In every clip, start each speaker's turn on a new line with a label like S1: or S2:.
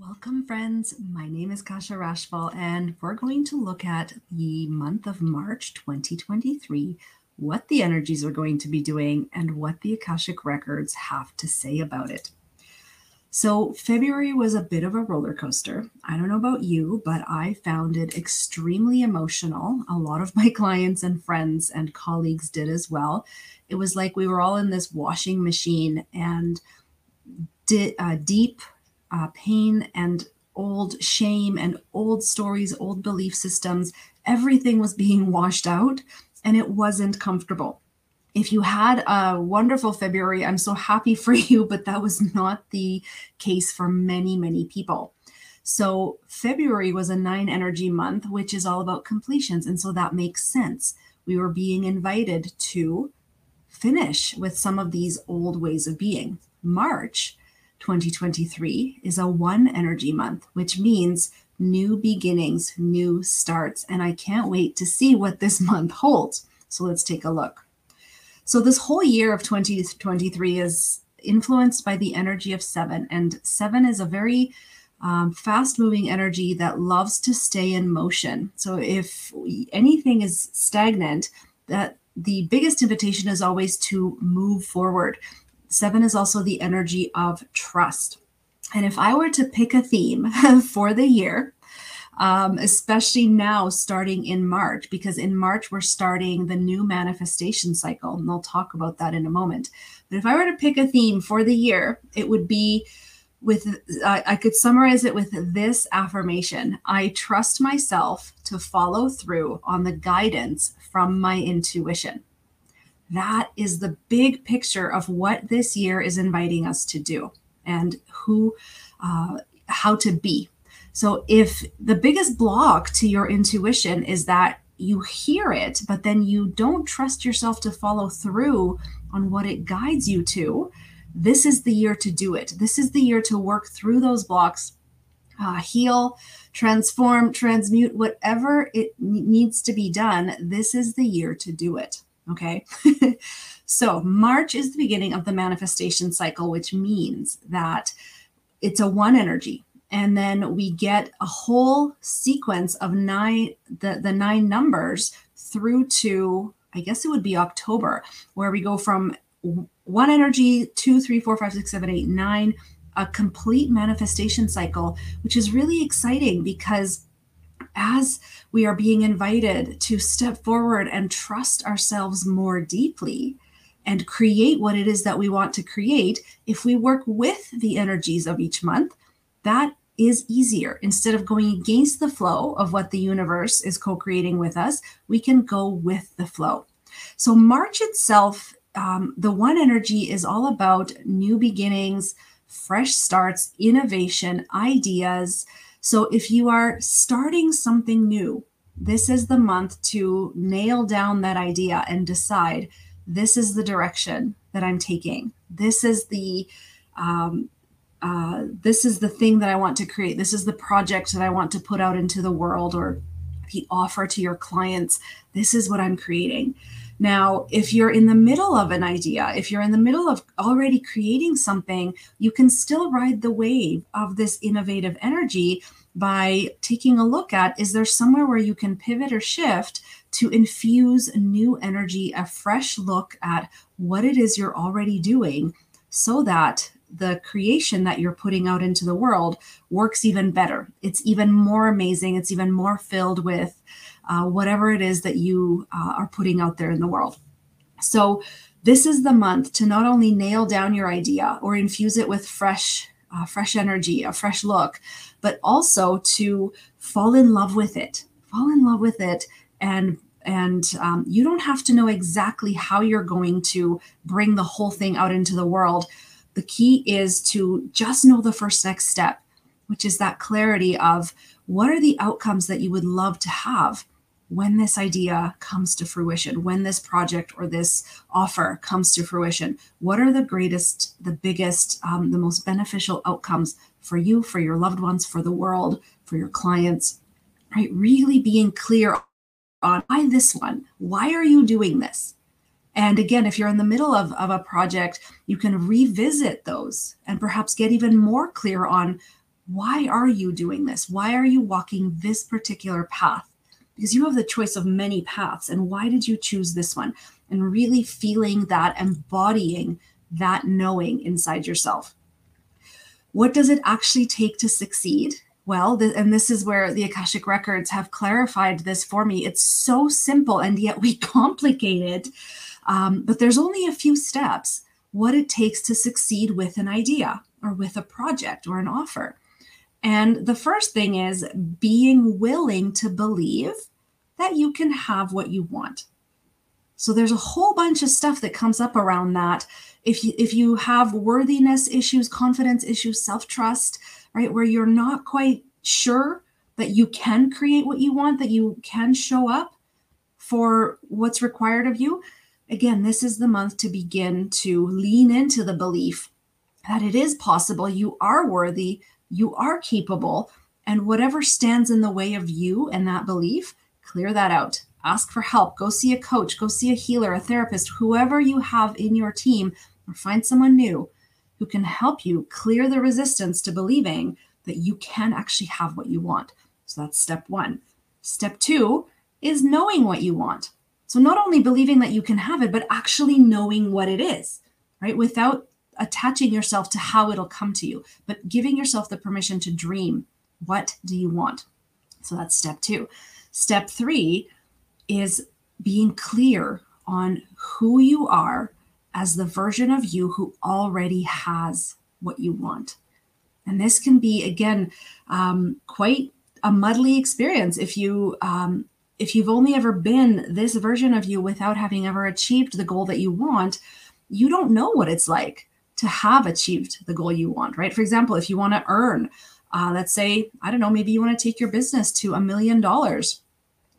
S1: Welcome, friends. My name is Kasia Rachfall, and we're going to look at the month of March 2023, what the energies are going to be doing, and what the Akashic records have to say about it. So, February was a bit of a roller coaster. I don't know about you, but I found it extremely emotional. A lot of my clients and friends and colleagues did as well. It was like we were all in this washing machine and di- uh, deep uh, pain and old shame and old stories, old belief systems, everything was being washed out and it wasn't comfortable. If you had a wonderful February, I'm so happy for you, but that was not the case for many, many people. So, February was a nine energy month, which is all about completions. And so that makes sense. We were being invited to finish with some of these old ways of being. March 2023 is a one energy month, which means new beginnings, new starts. And I can't wait to see what this month holds. So let's take a look. So, this whole year of 2023 is influenced by the energy of seven. And seven is a very um, fast moving energy that loves to stay in motion. So, if anything is stagnant, that the biggest invitation is always to move forward. Seven is also the energy of trust. And if I were to pick a theme for the year, um, especially now starting in March, because in March we're starting the new manifestation cycle, and I'll talk about that in a moment. But if I were to pick a theme for the year, it would be with uh, I could summarize it with this affirmation I trust myself to follow through on the guidance from my intuition. That is the big picture of what this year is inviting us to do and who, uh, how to be. So, if the biggest block to your intuition is that you hear it, but then you don't trust yourself to follow through on what it guides you to, this is the year to do it. This is the year to work through those blocks, uh, heal, transform, transmute, whatever it needs to be done. This is the year to do it. Okay. so March is the beginning of the manifestation cycle, which means that it's a one energy. And then we get a whole sequence of nine, the, the nine numbers through to, I guess it would be October, where we go from one energy, two, three, four, five, six, seven, eight, nine, a complete manifestation cycle, which is really exciting because as we are being invited to step forward and trust ourselves more deeply and create what it is that we want to create, if we work with the energies of each month, that is easier. Instead of going against the flow of what the universe is co creating with us, we can go with the flow. So, March itself, um, the one energy is all about new beginnings, fresh starts, innovation, ideas. So if you are starting something new, this is the month to nail down that idea and decide this is the direction that I'm taking. This is the um, uh, this is the thing that I want to create. This is the project that I want to put out into the world or the offer to your clients. This is what I'm creating. Now, if you're in the middle of an idea, if you're in the middle of already creating something, you can still ride the wave of this innovative energy by taking a look at is there somewhere where you can pivot or shift to infuse new energy, a fresh look at what it is you're already doing so that the creation that you're putting out into the world works even better. It's even more amazing. It's even more filled with uh, whatever it is that you uh, are putting out there in the world. So, this is the month to not only nail down your idea or infuse it with fresh, uh, fresh energy, a fresh look, but also to fall in love with it. Fall in love with it and and um, you don't have to know exactly how you're going to bring the whole thing out into the world the key is to just know the first next step which is that clarity of what are the outcomes that you would love to have when this idea comes to fruition, when this project or this offer comes to fruition, what are the greatest, the biggest, um, the most beneficial outcomes for you, for your loved ones, for the world, for your clients, right? Really being clear on why this one? Why are you doing this? And again, if you're in the middle of, of a project, you can revisit those and perhaps get even more clear on why are you doing this? Why are you walking this particular path? Because you have the choice of many paths. And why did you choose this one? And really feeling that, embodying that knowing inside yourself. What does it actually take to succeed? Well, th- and this is where the Akashic Records have clarified this for me. It's so simple, and yet we complicate it. Um, but there's only a few steps what it takes to succeed with an idea or with a project or an offer. And the first thing is being willing to believe that you can have what you want. So there's a whole bunch of stuff that comes up around that. If you if you have worthiness issues, confidence issues, self-trust, right, where you're not quite sure that you can create what you want, that you can show up for what's required of you, again, this is the month to begin to lean into the belief that it is possible, you are worthy, you are capable, and whatever stands in the way of you and that belief, clear that out. Ask for help. Go see a coach, go see a healer, a therapist, whoever you have in your team, or find someone new who can help you clear the resistance to believing that you can actually have what you want. So that's step one. Step two is knowing what you want. So not only believing that you can have it, but actually knowing what it is, right? Without attaching yourself to how it'll come to you, but giving yourself the permission to dream. What do you want? So that's step two. Step three is being clear on who you are as the version of you who already has what you want. And this can be, again, um, quite a muddly experience if you um, if you've only ever been this version of you without having ever achieved the goal that you want, you don't know what it's like to have achieved the goal you want, right? For example, if you want to earn, uh, let's say, I don't know, maybe you want to take your business to a million dollars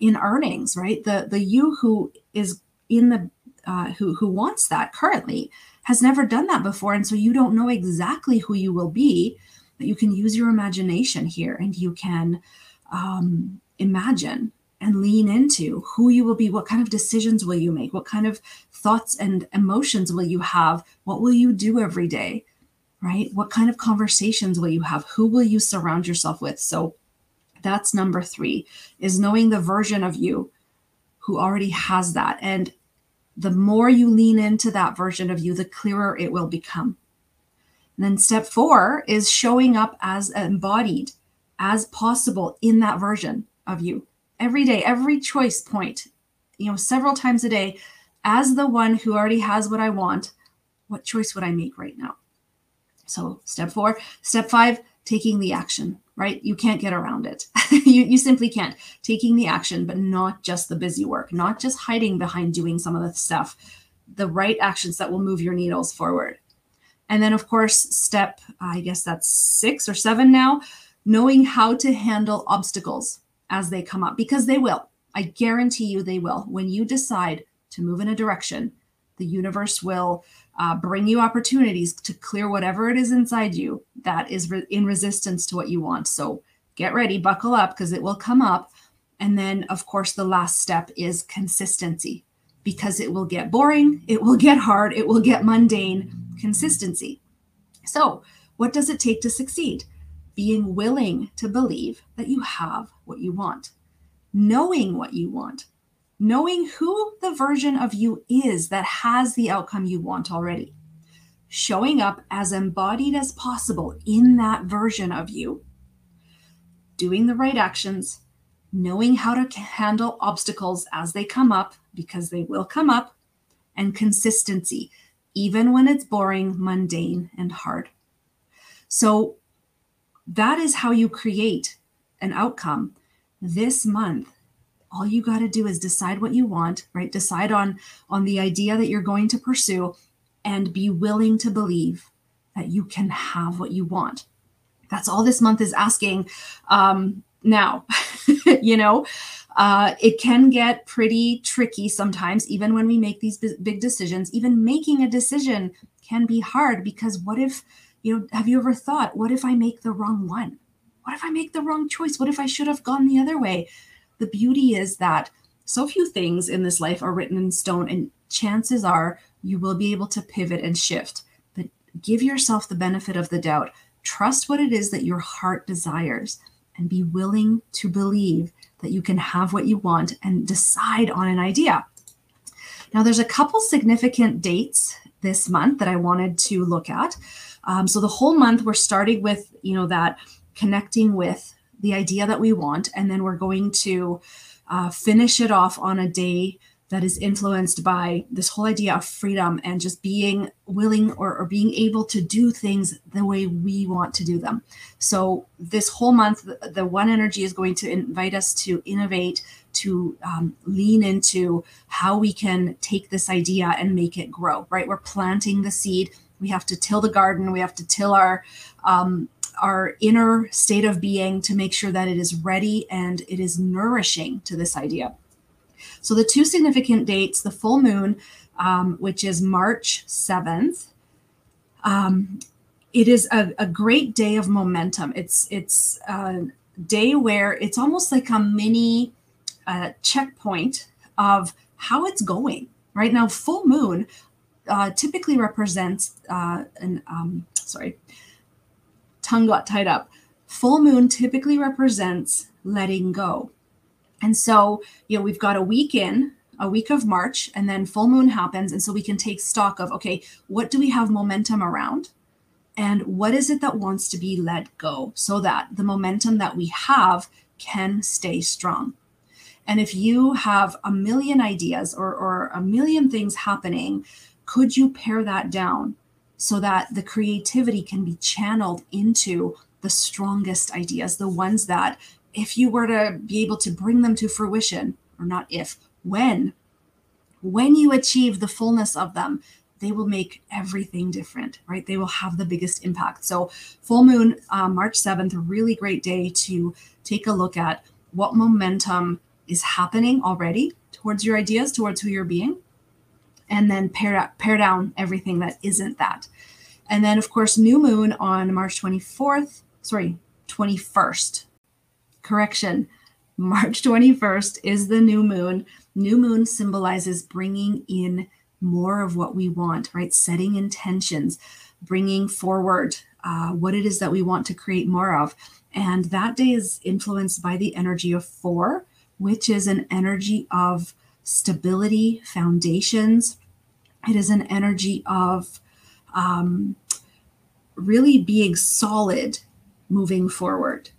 S1: in earnings, right? The the you who is in the uh, who who wants that currently has never done that before, and so you don't know exactly who you will be. But you can use your imagination here, and you can um, imagine and lean into who you will be what kind of decisions will you make what kind of thoughts and emotions will you have what will you do every day right? What kind of conversations will you have? Who will you surround yourself with? So that's number 3 is knowing the version of you who already has that. And the more you lean into that version of you the clearer it will become. And then step 4 is showing up as embodied as possible in that version of you. Every day, every choice point, you know, several times a day, as the one who already has what I want, what choice would I make right now? So, step four. Step five, taking the action, right? You can't get around it. you, you simply can't. Taking the action, but not just the busy work, not just hiding behind doing some of the stuff, the right actions that will move your needles forward. And then, of course, step, I guess that's six or seven now, knowing how to handle obstacles as they come up because they will. I guarantee you they will. When you decide to move in a direction, the universe will uh, bring you opportunities to clear whatever it is inside you that is re- in resistance to what you want. So get ready, buckle up because it will come up. And then, of course, the last step is consistency because it will get boring, it will get hard, it will get mundane. Consistency. So, what does it take to succeed? being willing to believe that you have what you want, knowing what you want, knowing who the version of you is that has the outcome you want already, showing up as embodied as possible in that version of you, doing the right actions, knowing how to handle obstacles as they come up, because they will come up, and consistency, even when it's boring, mundane, and hard. So, that is how you create an outcome this month all you got to do is decide what you want right decide on on the idea that you're going to pursue and be willing to believe that you can have what you want that's all this month is asking um now you know uh, it can get pretty tricky sometimes even when we make these big decisions even making a decision can be hard because what if you know, have you ever thought, what if I make the wrong one? What if I make the wrong choice? What if I should have gone the other way? The beauty is that so few things in this life are written in stone, and chances are you will be able to pivot and shift. But give yourself the benefit of the doubt. trust what it is that your heart desires and be willing to believe that you can have what you want and decide on an idea. Now, there's a couple significant dates this month that I wanted to look at. Um, so the whole month we're starting with, you know, that connecting with the idea that we want, and then we're going to uh, finish it off on a day that is influenced by this whole idea of freedom and just being willing or, or, being able to do things the way we want to do them. So, this whole month, the, one energy is going to invite us to innovate, to um, lean into how we can take this idea and make it grow, right? We're planting the seed. We have to till the garden, we have to till our um, our inner state of being to make sure that it is ready and it is nourishing to this idea. So the two significant dates, the full moon, um, which is March 7th, um, it is a, a, great day of momentum. It's it's a day where it's almost like a mini uh, checkpoint of how it's going. Right now, full moon uh, typically represents uh, an um, sorry tongue got tied up. Full moon typically represents letting go. And so, you know, we've got a week in, a week of March, and then full moon happens. And so we can take stock of, okay, what do we have momentum around? And what is it that wants to be let go so that the momentum that we have can stay strong? And if you have a million ideas or, or a million things happening, could you pare that down so that the creativity can be channeled into the strongest ideas, the ones that, if you were to be able to bring them to fruition, or not if, when, when you achieve the fullness of them, they will make everything different, right? They will have the biggest impact. So, full moon, uh, March 7th, a really great day to take a look at what momentum is happening already towards your ideas, towards who you're being, and then pare, pare down everything that isn't that. And then, of course, new moon on March 24th, sorry, 21st. Correction, March 21st is the new moon. New moon symbolizes bringing in more of what we want, right? Setting intentions, bringing forward uh, what it is that we want to create more of. And that day is influenced by the energy of four, which is an energy of stability, foundations. It is an energy of um, really being solid moving forward.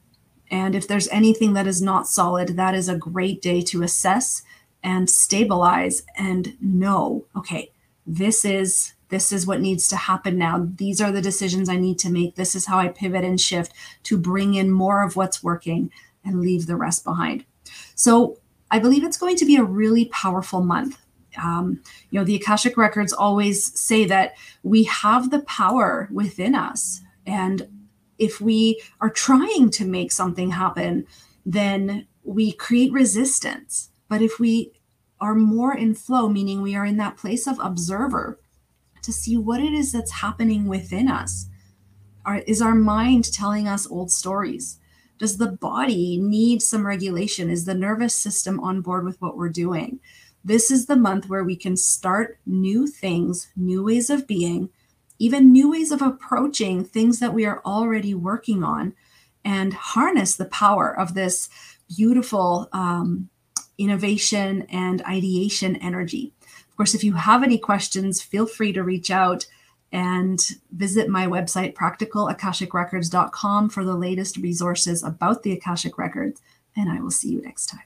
S1: And if there's anything that is not solid, that is a great day to assess and stabilize and know, okay, this is this is what needs to happen now. These are the decisions I need to make. This is how I pivot and shift to bring in more of what's working and leave the rest behind. So I believe it's going to be a really powerful month. Um, you know, the Akashic records always say that we have the power within us. And if we are trying to make something happen, then we create resistance. But if we are more in flow, meaning we are in that place of observer to see what it is that's happening within us, are, is our mind telling us old stories? Does the body need some regulation? Is the nervous system on board with what we're doing? This is the month where we can start new things, new ways of being, even new ways of approaching things that we are already working on, and harness the power of this beautiful um, innovation and ideation energy. Of course, if you have any questions, feel free to reach out and visit my website, practicalakashicrecords.com, for the latest resources about the Akashic Records. And I will see you next time.